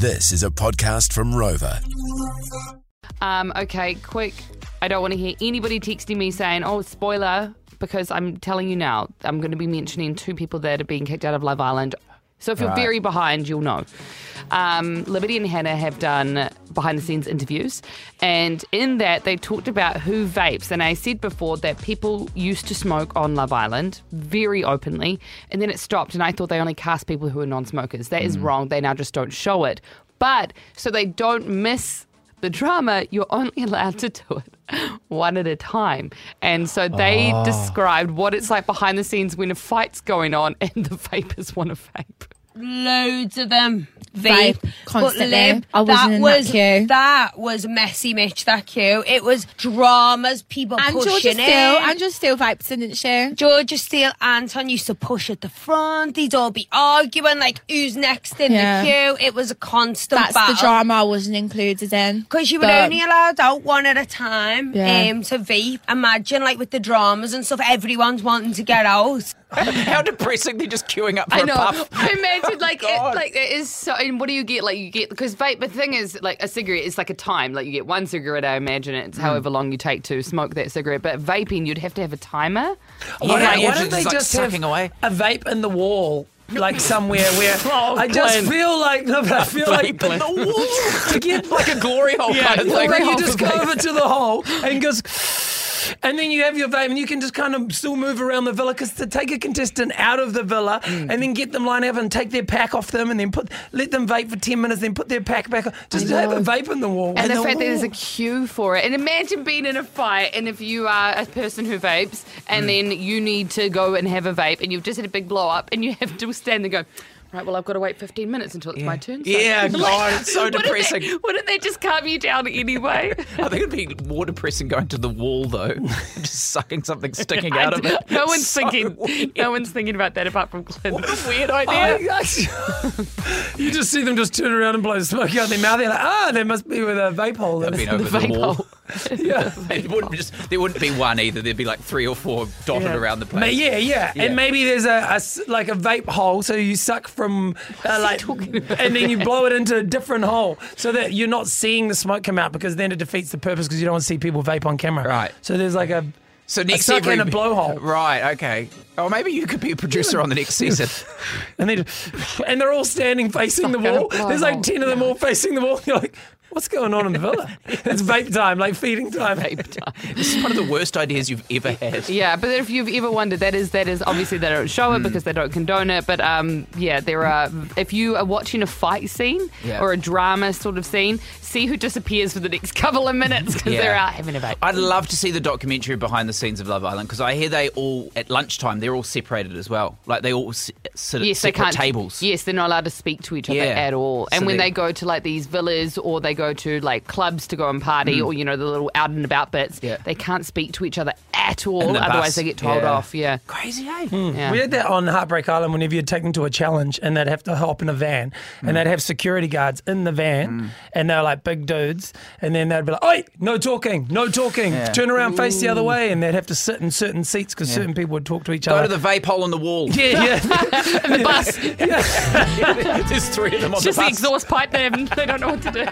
This is a podcast from Rova. Um, okay, quick. I don't want to hear anybody texting me saying, oh, spoiler, because I'm telling you now, I'm going to be mentioning two people that are being kicked out of Love Island. So if you're Right. very behind, you'll know. Um, Liberty and Hannah have done behind the scenes interviews, and in that they talked about who vapes. And I said before that people used to smoke on Love Island very openly, and then it stopped. And I thought they only cast people who are non smokers. That is wrong. They now just don't show it. But so they don't miss the drama, you're only allowed to do it one at a time. And so they described what it's like behind the scenes when a fight's going on and the vapors want to vape. Loads of them. Vape, Vape, constantly. But Lib, I wasn't that in that was queue. that was messy, Mitch. That queue. It was dramas, people And Georgia pushing still, it. and Georgia still vapes, didn't she? Georgia Steele, Anton used to push at the front. They'd all be arguing like who's next in Yeah. the queue. It was a constant That's battle. the drama I wasn't included in. Because you were But- only allowed out one at a time Yeah. um, to vape. Imagine, like, with the dramas and stuff, everyone's wanting to get out. How depressing! They're just queuing up for I a know. puff. I imagine like it, like it is so. And what do you get? Like you get because vape. The thing is, like a cigarette is like a time. Like you get one cigarette. I imagine it's hmm. however long you take to smoke that cigarette. But vaping, you'd have to have a timer. Why, Yeah, don't, yeah, why don't just they like just sucking have away. a vape in the wall, like somewhere where Oh, I just Clint. feel like no, but I feel like Vape in the wall. to get like a glory hole kind of Yeah, thing. like you just go over to the hole and goes. And then you have your vape, and you can just kind of still move around the villa because to take a contestant out of the villa Mm. and then get them line up and take their pack off them, and then put let them vape for ten minutes, then put their pack back on. Just have a vape in the wall. And in the fact that there's a wall. queue for it. And imagine being in a fight, and if you are a person who vapes, and then you need to go and have a vape, and you've just had a big blow up, and you have to stand there and go, right, well, I've got to wait 15 minutes until it's my turn. So- Yeah, God, it's so Wouldn't depressing. They, wouldn't they just calm you down anyway? I think it'd be more depressing going to the wall though, just sucking something sticking out of it. no one's So thinking. weird. No one's thinking about that apart from Clint. What a weird idea. You just see them just turn around and blow smoke out their mouth. They're like, ah, there must be with a vape hole. Been over the, wall. hole. yeah. It wouldn't just there wouldn't be one either. There'd be like three or four dotted Yeah. around the place. yeah, yeah, Yeah. and maybe there's a, a like a vape hole, so you suck from uh, like, and then you blow it into a different hole, so that you're not seeing the smoke come out because then it defeats the purpose because you don't want to see people vape on camera. Right. So there's like a So a next suck every and a blowhole, Right. Okay. Oh, maybe you could be a producer on the next season. and then and they're all standing facing the Suck and a wall. There's like ten of them all facing the wall. You're like, what's going on in the villa? it's vape time, like feeding time. Vape time. this is one of the worst ideas you've ever had. Yeah, but if you've ever wondered, that is that is obviously they don't show Hmm. it because they don't condone it. But um, yeah, there are. If you are watching a fight scene Yeah. or a drama sort of scene, see who disappears for the next couple of minutes because Yeah. they're out having a vape. I'd love to see the documentary behind the scenes of Love Island because I hear they all at lunchtime they're all separated as well. Like they all s- sit at Yes, they separate can't. tables. Yes, they're not allowed to speak to each other Yeah. at all. And So when they- they, go to like these villas or they go to like clubs to go and party or you know the little out and about bits, Mm. Yeah. they can't speak to each other at all. the Otherwise, bus. they get told Yeah. off. Yeah. Crazy, eh? Yeah. We had that on Heartbreak Island whenever you'd take them to a challenge and they'd have to hop in a van Mm. and they'd have security guards in the van and they're like big dudes and then they'd be like, Oi, no talking, no talking, Yeah. turn around, face the other way and they'd have to sit in certain seats because certain people would talk to each Go other. Go to the vape hole on the wall. yeah, yeah. The bus. There's three of them on Just the the bus. exhaust pipe. They, they don't know what to do.